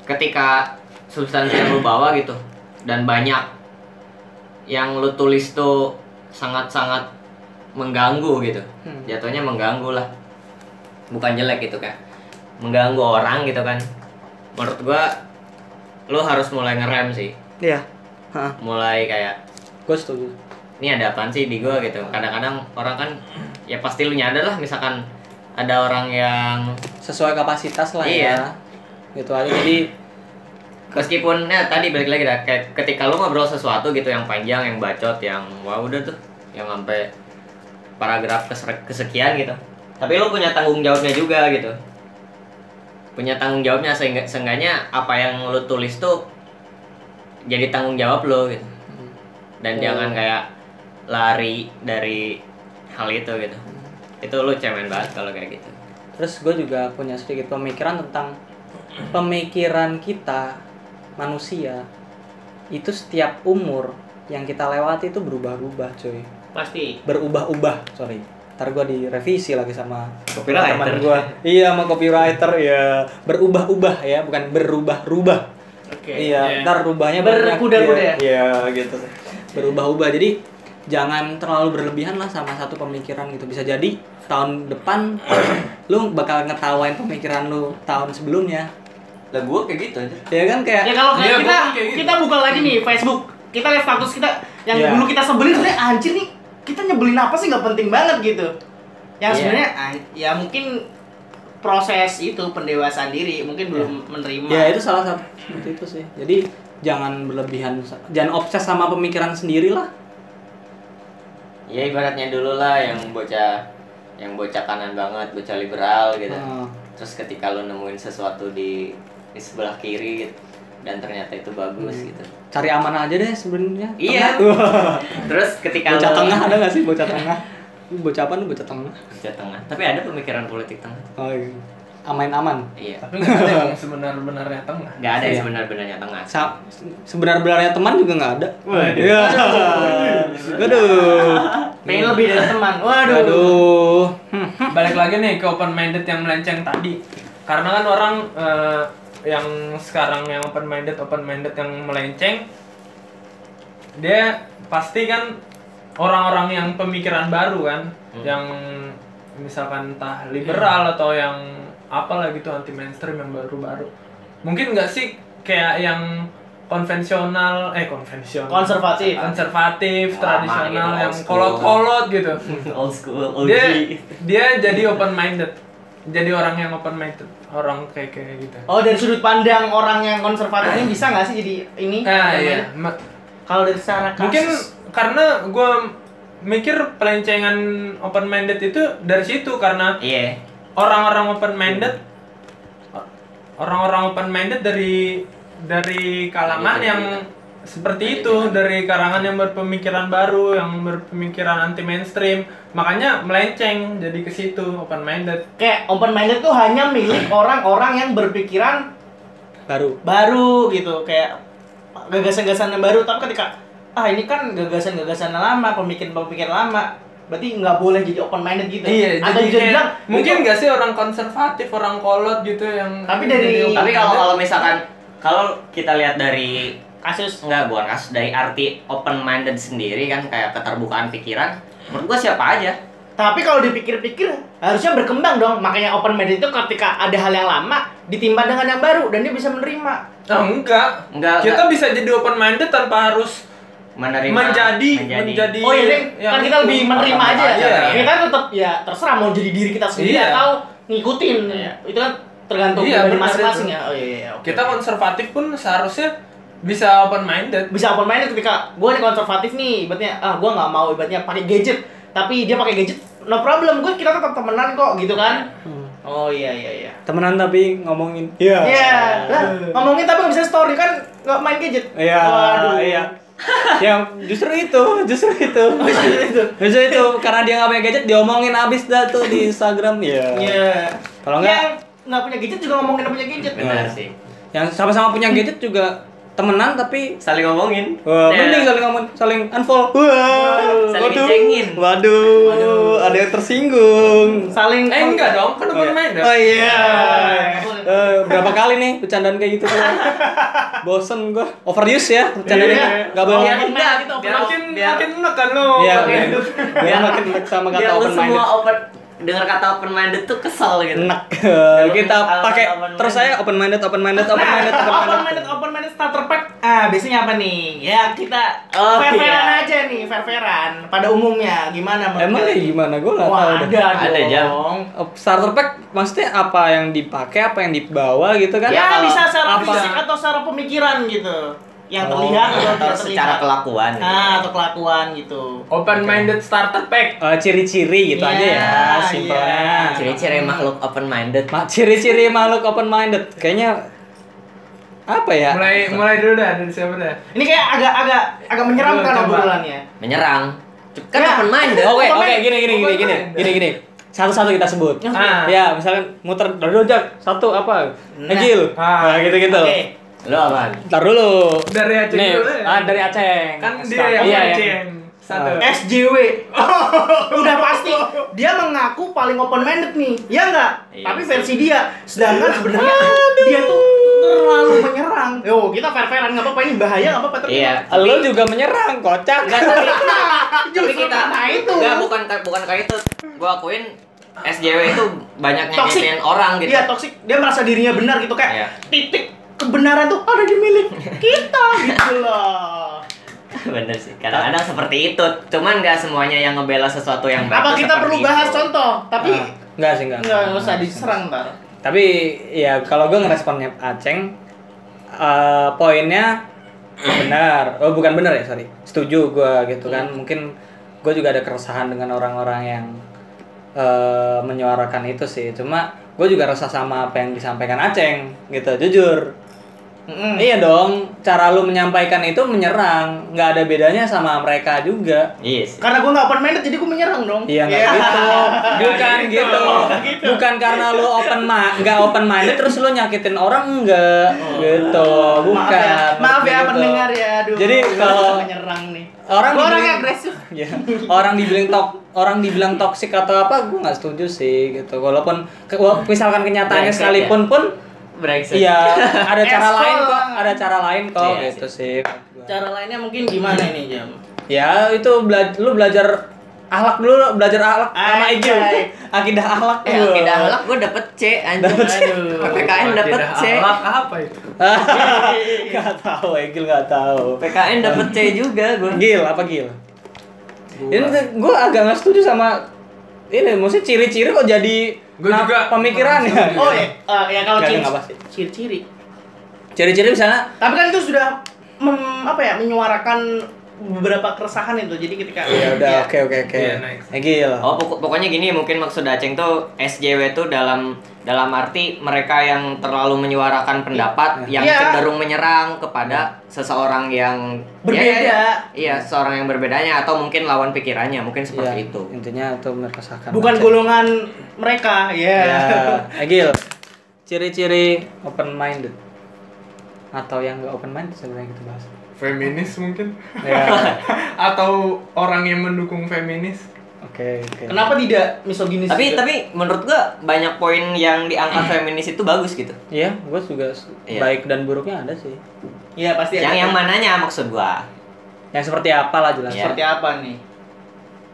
ketika substansi yang lu bawa gitu dan banyak yang lu tulis tuh sangat-sangat mengganggu gitu. Hmm. jatuhnya mengganggu lah. Bukan jelek gitu kan mengganggu orang gitu kan. Menurut gua lu harus mulai ngerem sih. Iya. Mulai kayak Gue setuju. ini ada apaan sih di gua? gitu. Kadang-kadang orang kan ya pasti lu nyadar lah misalkan ada orang yang Sesuai kapasitas lah Iya. ya. Gitu aja. Jadi meskipun ya tadi balik lagi dah kayak ketika lu ngobrol sesuatu gitu yang panjang yang bacot yang wah udah tuh yang sampai paragraf kesekian gitu tapi lo punya tanggung jawabnya juga gitu punya tanggung jawabnya sehingga seenggaknya apa yang lo tulis tuh jadi tanggung jawab lo gitu dan Oh. jangan kayak lari dari hal itu gitu itu lo cemen banget kalau kayak gitu Terus gue juga punya sedikit pemikiran tentang pemikiran kita manusia itu setiap umur yang kita lewati itu berubah-ubah cuy Pasti. berubah-ubah sorry ntar gue direvisi lagi sama Copywriter. teman gue iya sama copywriter ya berubah-ubah ya bukan berubah-rubah Oke. iya iya. ntar rubahnya Berkuda-kuda ya? iya gitu berubah-ubah jadi jangan terlalu berlebihan lah sama satu pemikiran gitu bisa jadi tahun depan lu bakal ngetawain pemikiran lu tahun sebelumnya lah gue kayak gitu aja ya kan kayak Ya kalau Iya, kita gua pun kayak gitu. kita buka lagi nih Facebook, kita lihat status kita yang Iya. dulu kita sebelin sebenarnya anjir nih kita nyebelin apa sih nggak penting banget gitu. Yang Iya. sebenarnya ya mungkin proses itu pendewasaan diri mungkin belum menerima. ya itu salah satu seperti itu sih jadi jangan berlebihan jangan obses sama pemikiran sendiri lah ya ibaratnya dulu lah yang bocah yang bocah kanan banget bocah liberal gitu. Hmm. terus ketika lo nemuin sesuatu di di sebelah kiri gitu, dan ternyata itu bagus gitu. Cari aman aja deh sebenarnya. Iya. Terus ketika bocah lo tengah ada gak sih bocah tengah? Lu bocah apa lu bocah tengah? Bocah tengah. Tapi ada pemikiran politik tengah. Oh, iya. Amain aman iya Tapi nggak ada yang sebenar-benarnya tengah. nggak ada Iya. yang sebenar-benarnya tengah Sa- sebenar-benarnya teman juga nggak ada Waduh. Iya. Waduh. pengen lebih dari teman. Waduh. Waduh. Balik lagi nih ke open minded yang melenceng tadi. Karena kan orang eh, yang sekarang yang open minded open minded yang melenceng dia pasti kan orang-orang yang pemikiran baru kan Hmm. yang misalkan entah liberal atau yang apalah gitu anti mainstream yang baru-baru. Mungkin nggak sih kayak yang konvensional eh konvensional. Konservatif. konservatif Lama tradisional gitu, yang kolot-kolot gitu. Old school dia dia jadi open minded jadi orang yang open minded orang kayak kayak gitu. Oh dari sudut pandang orang yang konservatif ini bisa nggak sih jadi ini? nah iya. Kalau dari secara kasus. mungkin karena gue mikir pelencengan open minded itu dari situ karena iya orang-orang open minded orang-orang open minded dari dari kalangan yang seperti itu dari kalangan yang berpemikiran baru yang berpemikiran anti mainstream makanya melenceng jadi ke situ open minded kayak open minded tuh hanya milik orang-orang yang berpikiran Baru. baru gitu kayak gagasan-gagasan yang baru. Tapi ketika ah ini kan gagasan-gagasan lama pemikiran-pemikiran lama berarti nggak boleh jadi open minded gitu. Iya, atau jadi bisa kayak- dibilang mungkin nggak sih orang konservatif, orang kolot gitu yang Tapi dari- tapi kalau kalau misalkan kalau kita lihat dari kasus. Enggak bukan kasus dari arti open minded sendiri kan kayak keterbukaan pikiran menurut gua siapa aja. Tapi kalau dipikir-pikir harusnya berkembang dong. Makanya open minded itu ketika ada hal yang lama ditimpa dengan yang baru dan dia bisa menerima. Ah, enggak. Enggak, Kita enggak. bisa jadi open minded tanpa harus menerima menjadi menjadi, oh iya Deng. kan kita itu. lebih menerima aja aja, ya. iya. kita tetap ya terserah mau jadi diri kita sendiri Iya. atau ngikutin ya. itu kan tergantung Iya, benar masing-masing ya oh iya, iya oke, kita konservatif pun seharusnya bisa open minded. bisa open minded ketika gue nih konservatif nih ibaratnya ah gue nggak mau ibaratnya pakai gadget tapi dia pakai gadget no problem gue kita tetap temenan kok gitu kan Hmm. oh iya iya iya Temenan tapi ngomongin. Iya. Iya, lah ngomongin tapi nggak bisa story kan nggak main gadget. Iya. Waduh. Iya. yang justru itu, justru itu. itu. justru itu karena dia nggak punya gadget diomongin abis dah tuh di Instagram ya. Iya. Kalau nggak- yang nggak punya gadget juga ngomongin nggak punya gadget. benar Iya. sih Yang sama-sama punya gadget juga temenan tapi saling ngomongin Wah, Ya. mending saling ngomong, saling unfollow. Wah, Saling waduh. ngecengin. Waduh, ada yang tersinggung. Saling Eh enggak dong, kan Oh, open iya. minded. Oh iya. Boleh. Eh, berapa kali nih bercandaan kayak gitu tuh? Bosen gua. Overuse ya bercandaan Iya. Gak boleh. Oh, Biar enggak, Makin biar- makin enak kan lu. Iya, biar, hidup. biar makin sama kata open minded. semua open dengar kata open minded tuh kesel gitu Enak. Kalau Kita pakai terus minded. saya open minded, open minded, open minded, open open minded. minded, open minded starter pack. Ah, biasanya apa nih? Ya kita Oh, fair-fairan iya. aja nih, fair-fairan. Pada umumnya gimana menurut Emang kayak gimana? Gua nggak Wah, tahu ada deh. Ada, Jam. dong. Oh, Starter pack maksudnya apa yang dipakai, apa yang dibawa gitu kan? Ya bisa secara fisik atau secara pemikiran gitu. Yang Oh. terlihat atau atau tidak secara terlihat. kelakuan Nah, atau kelakuan gitu. Open minded starter pack. Eh, ciri-ciri gitu Iya, aja ya, simpelnya. iya. ciri-ciri makhluk open minded Ma- ciri-ciri makhluk open minded kayaknya apa ya? Mulai mulai dulu dah dari siapa dah? Ini kayak agak agak agak menyeramkan obrolannya. menyerang kan Ya. open minded Oke, oke, mind- gini gini gini gini. Gini gini. Satu-satu kita sebut. Ah. Ya, misalkan muter dulu Jak, satu apa? Nah. Egil. Ah. Nah, gitu-gitu. Oke. Lo apa Ntar dulu. Dari Aceh Nih, dulu ya? Ah, dari Aceh. Kan dia yang iya, Aceh iya. yang satu. Ah. SJW. Udah pasti dia mengaku paling open minded nih. Ya enggak? Iya, Tapi versi dia. Sedangkan sebenarnya dia tuh terlalu menyerang. Yo, kita fair-fairan enggak apa-apa ini bahaya enggak apa-apa tapi iya Lo juga menyerang, kocak. Enggak, tapi, tapi kita karena itu. Enggak, bukan bukan kayak itu. Gua akuin SJW itu banyak Toxic. nyakitin orang gitu. Iya, toksik. Dia merasa dirinya benar gitu kayak Iya. titik kebenaran tuh ada di milik kita gitu loh. Bener sih. Kadang-kadang seperti itu. Cuman nggak semuanya yang ngebela sesuatu yang baik Apa kita perlu itu. bahas contoh? Tapi Ah, enggak sih, enggak. enggak usah diserang ntar. Tapi ya kalau gue ngeresponnya Aceng eh, poinnya benar. Oh, bukan benar ya, sorry. Setuju gue gitu kan. Mungkin gue juga ada keresahan dengan orang-orang yang eh, menyuarakan itu sih. Cuma gue juga resah sama apa yang disampaikan Aceng gitu, jujur. Mm-mm. Iya dong, cara lu menyampaikan itu menyerang, nggak ada bedanya sama mereka juga. Iya sih. Karena gue nggak open minded jadi gue menyerang dong. Iya nggak Iya. gitu, bukan gitu. gitu. bukan karena lu open ma nggak open minded terus lu nyakitin orang enggak gitu, bukan. Maaf ya, maaf ya Gitu. pendengar ya. Aduh, Jadi kalau- menyerang nih. Orang Gua dibilang- agresif. Ya, orang dibilang tok orang dibilang toksik atau apa, gue nggak setuju sih gitu. Walaupun misalkan kenyataannya Brengsek sekalipun pun, Brengsek. iya ada cara lain kok, ada cara lain kok Iya gitu sih. Cara lainnya mungkin gimana ini jam? Ya itu bela lu belajar akhlak dulu, belajar akhlak sama. Ijul. Akidah akhlak. Eh, gua. akidah halak gue dapet C anjir. Aduh. PKN dapet C. Alak apa itu? Gak tahu, Egil gak tahu. PKN dapet C juga gue. Gil, apa Gil? Ini gue agak nggak setuju sama ini, maksudnya ciri-ciri kok jadi Gua nah, juga kurang setuju. Oh ya, eh, ya kalau ciri-ciri. Ciri-ciri misalnya Tapi kan itu sudah mem- apa ya menyuarakan beberapa keresahan itu. Jadi ketika ya udah oke oke oke. Iya. Egil. Oh pokok- pokoknya gini mungkin maksud Aceng tuh SJW tuh dalam dalam arti mereka yang terlalu menyuarakan pendapat yang Iya. cenderung menyerang kepada seseorang yang Berbeda. Ya, ya, ya. Iya, seseorang yang berbedanya atau mungkin lawan pikirannya, mungkin Iya, seperti itu. Intinya itu meresahkan. bukan Aceh. golongan mereka, ya. Ya, Egil. Ciri-ciri open minded atau yang nggak open minded sebenarnya gitu bahas. Feminis mungkin? Ya. Atau orang yang mendukung feminis? Oke, oke. Kenapa tidak misoginis? Tapi juga? tapi menurut gua banyak poin yang diangkat feminis itu bagus gitu. Iya, gue juga Iya. baik dan buruknya ada sih. Iya pasti Yang ada. yang mananya maksud gua? Yang seperti apa lah jelas. Iya. seperti apa nih?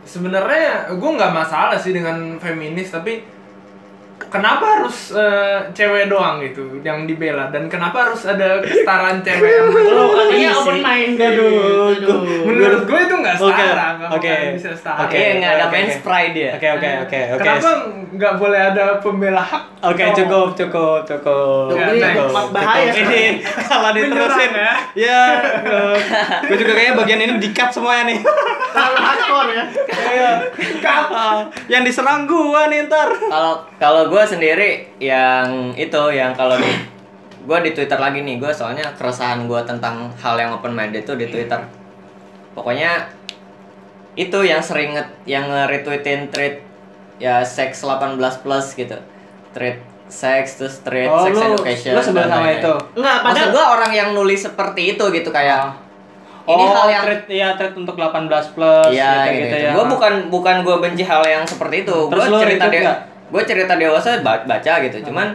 Sebenarnya gue nggak masalah sih dengan feminis, tapi kenapa harus eh, cewek doang gitu yang dibela dan kenapa harus ada kesetaraan cewek sama Lo katanya Iya open mind aduh. Menurut gue itu nggak Oke, setara, nggak oke. bakalan bisa setara. Oke, Oke, nggak ada oke, men's pride ya. Oke, oke, oke, oke. Kenapa nggak boleh ada pembela hak? Oke, cowok? cukup, cukup, cukup. Ya, mak- bahaya Cukup. Ini kalau diterusin Menyerang, ya. gue juga kayaknya bagian ini di-cut semuanya nih. Terlalu hardcore ya. Iya. Ah, yang diserang gua nih ntar. Kalau kalau gue sendiri yang itu yang kalau di gue di Twitter lagi nih gue soalnya keresahan gue tentang hal yang open minded itu di Twitter. Pokoknya itu yang sering nge- yang nge-retweetin tweet ya seks 18 plus gitu. Tweet seks terus tweet Oh, sex lu, education. lu sebel dan sama itu. Enggak, Maksud padahal gue orang yang nulis seperti itu gitu kayak Oh, ini hal yang treat, iya, treat untuk 18 plus Iya gitu, gitu, ya. Gue bukan bukan gue benci hal yang seperti itu. Terus Gue cerita nggak? Gue cerita dewasa ba- baca gitu. Cuman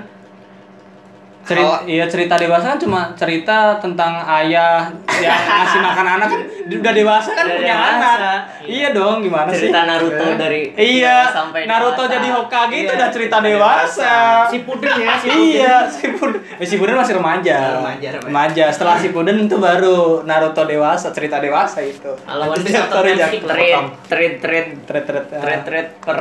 cerita, iya cerita dewasa kan cuma cerita tentang ayah yang ngasih makan anak kan udah dewasa kan Udah punya dewasa. anak. Iya dong, gimana sih? cerita Naruto dari Iya, sampai Naruto dewasa. jadi Hokage itu Iya, udah cerita dewasa. si pudin ya, si pudin. Iya, si Puden, eh, si Puden masih remaja. Remaja, remaja. Remaja. Setelah si Puden itu baru Naruto dewasa, cerita dewasa itu. Kalau One Piece Tret tret. ah. trade trade per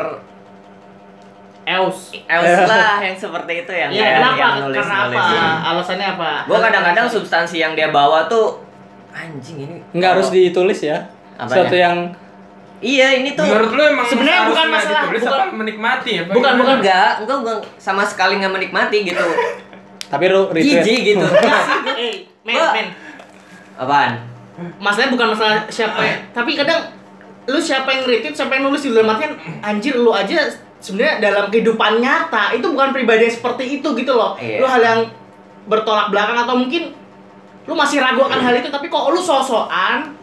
Eus. Els lah yang seperti itu yang Iya, kenapa? yang nulis Karena nulis. apa? Alasannya apa? Gue kadang-kadang substansi yang dia bawa tuh anjing ini Nggak harus ditulis ya. Apanya? Suatu yang iya ini tuh Menurut lu emang Sebenarnya bukan masalah, ditulis bukan- apa menikmati ya? Bukan, bukan. enggak enggak enggak sama sekali nggak menikmati gitu tapi lu retweet. jijik gitu Eh, men, Gua- men. apaan Masalahnya bukan masalah siapa ya, tapi kadang lu siapa yang retweet, siapa yang nulis di dalam artian anjir lu aja sebenarnya dalam kehidupan nyata itu bukan pribadi yang seperti itu gitu loh. Iya. Lu hal yang bertolak belakang atau mungkin lu masih ragu akan hal itu tapi kok lu sosokan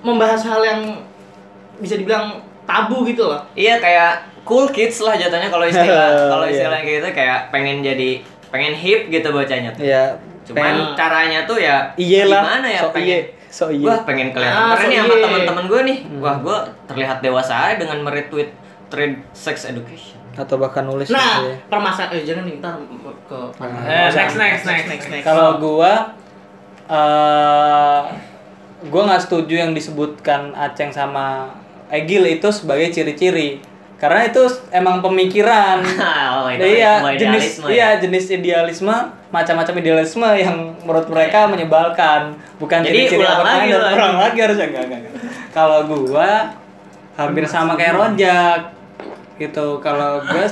membahas hal yang bisa dibilang tabu gitu loh. iya kayak cool kids lah jatuhnya kalau istilah kalau Iya. istilah gitu kayak pengen jadi pengen hip gitu bacanya tuh Iya. cuman Pengen- caranya tuh ya Iya lah. gimana ya So pengen iye. So iye. Wah pengen kelihatan Ah, keren nih so sama iya. teman-teman gue nih. Wah gue terlihat dewasa dengan meretweet trend sex education. Atau bahkan nulis Nah, gitu ya. permasalahan eh jangan nih ntar ke Eh, next, next, next, next, next. Kalau gua eh gua nggak setuju yang disebutkan Aceng sama Egil itu sebagai ciri-ciri. Karena itu emang pemikiran. oh, itu iya, jenis idealisme iya ya. jenis idealisme, macam-macam idealisme yang menurut mereka menyebalkan. Bukan Jadi ciri-ciri ulang apa lagi ulang lagi harusnya enggak, enggak, enggak. Kalau gua hampir sama kayak Rojak. Gitu. Kalau gua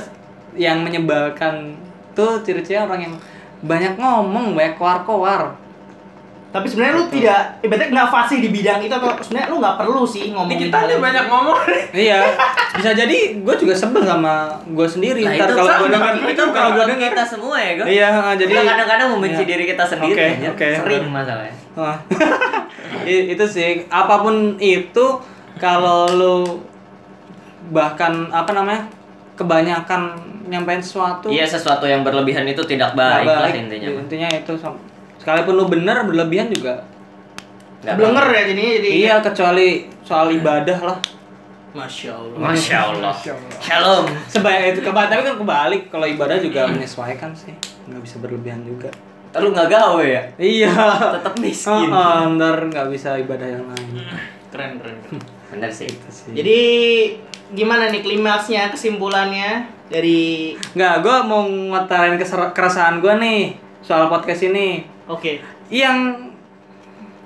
yang menyebalkan tuh ciri-ciri orang yang banyak ngomong, banyak koar-koar. Tapi sebenarnya lu tidak ibaratnya nggak fasih di bidang itu atau sebenarnya lu nggak perlu sih ngomong kita nih banyak ngomong. Iya, bisa jadi gue juga sebel sama gue sendiri. Nah, Ntar itu kalau gue dengar itu kalau gue dengar kita semua ya, gue. Iya, jadi kadang-kadang membenci Iya. diri kita sendiri Oke, aja. oke. Sering masalahnya. Itu sih apa pun itu kalau lu bahkan apa namanya kebanyakan nyampein sesuatu Iya sesuatu yang berlebihan itu tidak nggak baik, lah intinya. intinya itu sekalipun lu bener berlebihan juga Nggak Blenger ya jadinya jadi iya kecuali soal ibadah lah Masya Allah. baik. Masya Allah. Shalom. sebanyak itu kebalik tapi kan kebalik kalau ibadah juga menyesuaikan sih nggak bisa berlebihan juga Lu nggak gawe ya? iya Tetap miskin. Oh, ntar nggak bisa ibadah yang lain Keren keren. keren. Bener sih. Itu sih. Jadi gimana nih klimaksnya kesimpulannya dari Nggak, gue mau ngutarain keser- keresahan gue nih soal podcast ini. oke Yang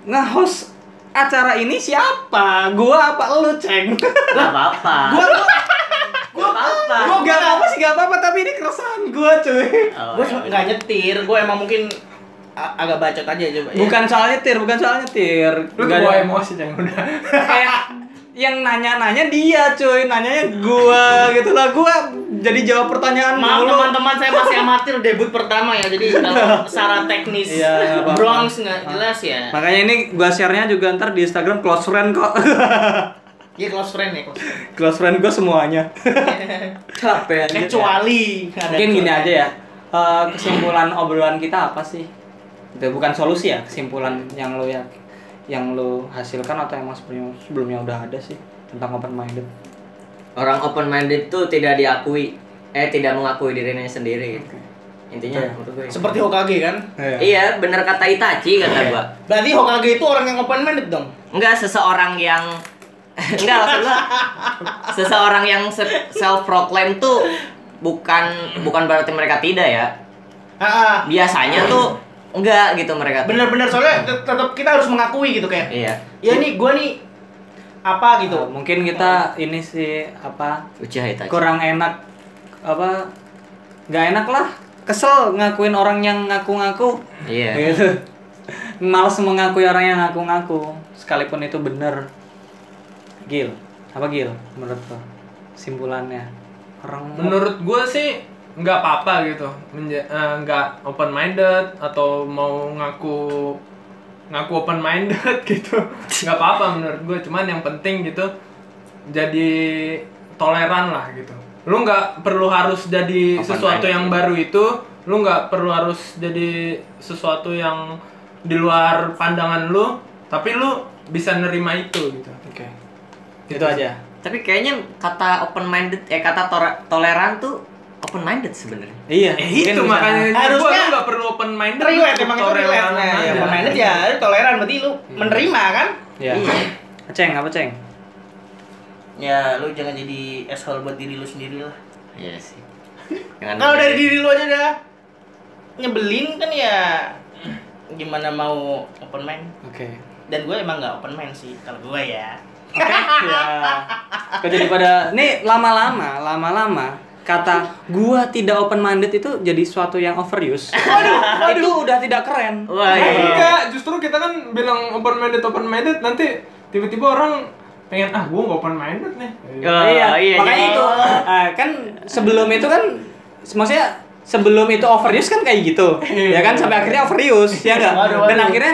nge-host acara ini siapa? Gua apa lu, Ceng? Gak apa-apa. gua gua Gak apa-apa. Gua gak apa-apa sih, gak apa-apa, tapi ini keresahan gua, cuy. Oh, gua ya. nggak nyetir gua emang mungkin agak bacot aja coba ya. Bukan soal nyetir, bukan soal nyetir. Lu ada- emosi jangan udah. Kayak yang nanya-nanya dia, cuy. Nanyanya gua gitu lah. Gua jadi jawab pertanyaan Maaf teman-teman saya masih amatir debut pertama ya jadi kalau secara teknis Iya, apa-apa. Bronx nggak jelas ya. Makanya ini gua share-nya juga ntar di Instagram close friend kok. Iya close friend ya close friend. close friend gua semuanya. Capek aja. Kecuali ada Mungkin gini aja ya. eh, kesimpulan obrolan kita apa sih? Itu bukan solusi ya, kesimpulan yang lo ya yang lo hasilkan atau yang mas sebelumnya, sebelumnya udah ada sih tentang open minded. Orang open minded tuh tidak diakui, eh tidak mengakui dirinya sendiri. gitu. Intinya menurut gue. Seperti Hokage kan? Iya, bener kata Itachi kata gua. Berarti Hokage itu orang yang open minded dong. Enggak seseorang yang enggak maksud gua seseorang yang self proclaim tuh bukan bukan berarti mereka tidak ya. Biasanya tuh enggak gitu mereka. tuh. bener-bener soalnya tet- tetap kita harus mengakui gitu kayak. Iya. Ya nih gua nih apa gitu. Eh, mungkin kita ini sih apa Uchiha Itachi. kurang enak apa nggak enak lah kesel ngakuin orang yang ngaku-ngaku Iya. gitu males mengakui orang yang ngaku-ngaku sekalipun itu bener Gil apa Gil menurut lo simpulannya orang Menurut gue sih nggak apa-apa gitu, Menja- eh, nggak open minded atau mau ngaku ngaku open minded gitu, nggak apa-apa menurut gue. Cuman yang penting gitu jadi toleran lah gitu. Lu nggak perlu harus jadi Open sesuatu minded, yang ya. baru itu, lu nggak perlu harus jadi sesuatu yang di luar pandangan lu, tapi lu bisa nerima itu gitu. oke itu aja Tapi kayaknya kata open minded eh kata tore- toleran tuh open minded sebenarnya. iya Eh itu makanya Harusnya gua lu nggak perlu open minded. Relate emang itu relate. Nah, aja. ya open minded ya lu toleran berarti lu menerima kan? Iya. Ceng apa ceng? Ya lu jangan jadi asshole buat diri lu sendiri lah. Iya sih. Jangan Kalau dari diri lu aja udah nyebelin kan ya gimana mau open mind? Oke. dan gue emang nggak open mind sih kalau gue ya. Oke, ya. Kok jadi pada nih lama-lama, lama-lama kata gua tidak open minded itu jadi suatu yang overuse. itu udah tidak keren. Wah, Eh, iya. enggak, justru kita kan bilang open minded open minded nanti tiba-tiba orang pengen ah gua nggak open minded nih. Oh, iya, iya, makanya jadi- itu. Ah, kan sebelum itu kan maksudnya sebelum itu overuse kan kayak gitu. ya kan sampai akhirnya overuse, ya enggak? Waduh, Dan waduh. akhirnya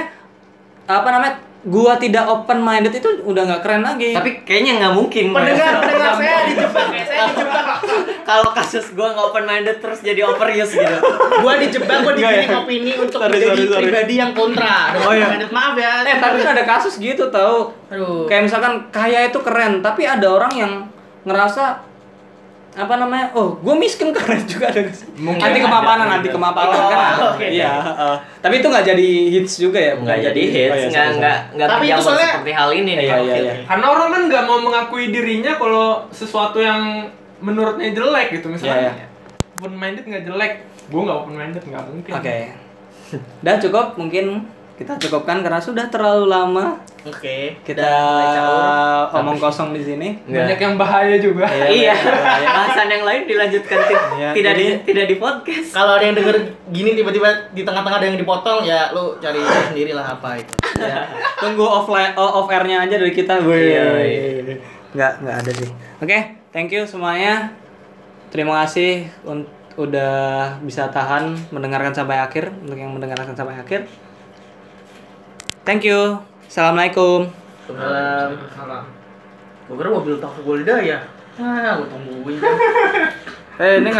apa namanya? Gua tidak open minded itu udah nggak keren lagi. Tapi kayaknya nggak mungkin. Pendengar, pendengar saya dijebak ya, saya dijebak. Kalau kasus gua nggak open minded terus jadi overuse gitu. gue dijebak, gue dibikin opini untuk Sorry, menjadi sorry, sorry. pribadi yang kontra. Oh, iya. Maaf ya. Eh tapi kan ada kasus gitu tahu. Aduh. Kayak misalkan kaya itu keren, tapi ada orang yang ngerasa apa namanya? Oh, gue miskin keren juga ada. Mungkin anti kemapanan, ada. anti kemapanan Oh, kan. oke. Iya, heeh. tapi itu nggak jadi hits juga ya? Nggak jadi hits, oh, iya, nggak nggak nggak Tapi itu soalnya- seperti hal ini nih. Iya, iya, iya. Karena orang kan nggak mau mengakui dirinya kalau sesuatu yang menurutnya jelek gitu misalnya. Iya, iya. Open minded nggak jelek, gua nggak open minded nggak mungkin. Oke. Udah cukup mungkin kita cukupkan karena sudah terlalu lama Oke. kita mulai caur. omong kosong di sini. Banyak yang bahaya juga. Iya. Bahasan yang lain dilanjutkan Iya, tidak di jadi- tidak di podcast. Kalau ada yang denger gini tiba-tiba di tengah-tengah ada yang dipotong ya lu cari sendiri lah apa itu. ya. Tunggu offline oh, off airnya aja dari kita. Wih. Iya, Nggak nggak ada sih. Oke, thank you semuanya. Terima kasih udah bisa tahan mendengarkan sampai akhir untuk yang mendengarkan sampai akhir. Thank you. Assalamualaikum. Salam. Gue kira mobil tahu Golda ya. Ah, gue tungguin. Eh, ini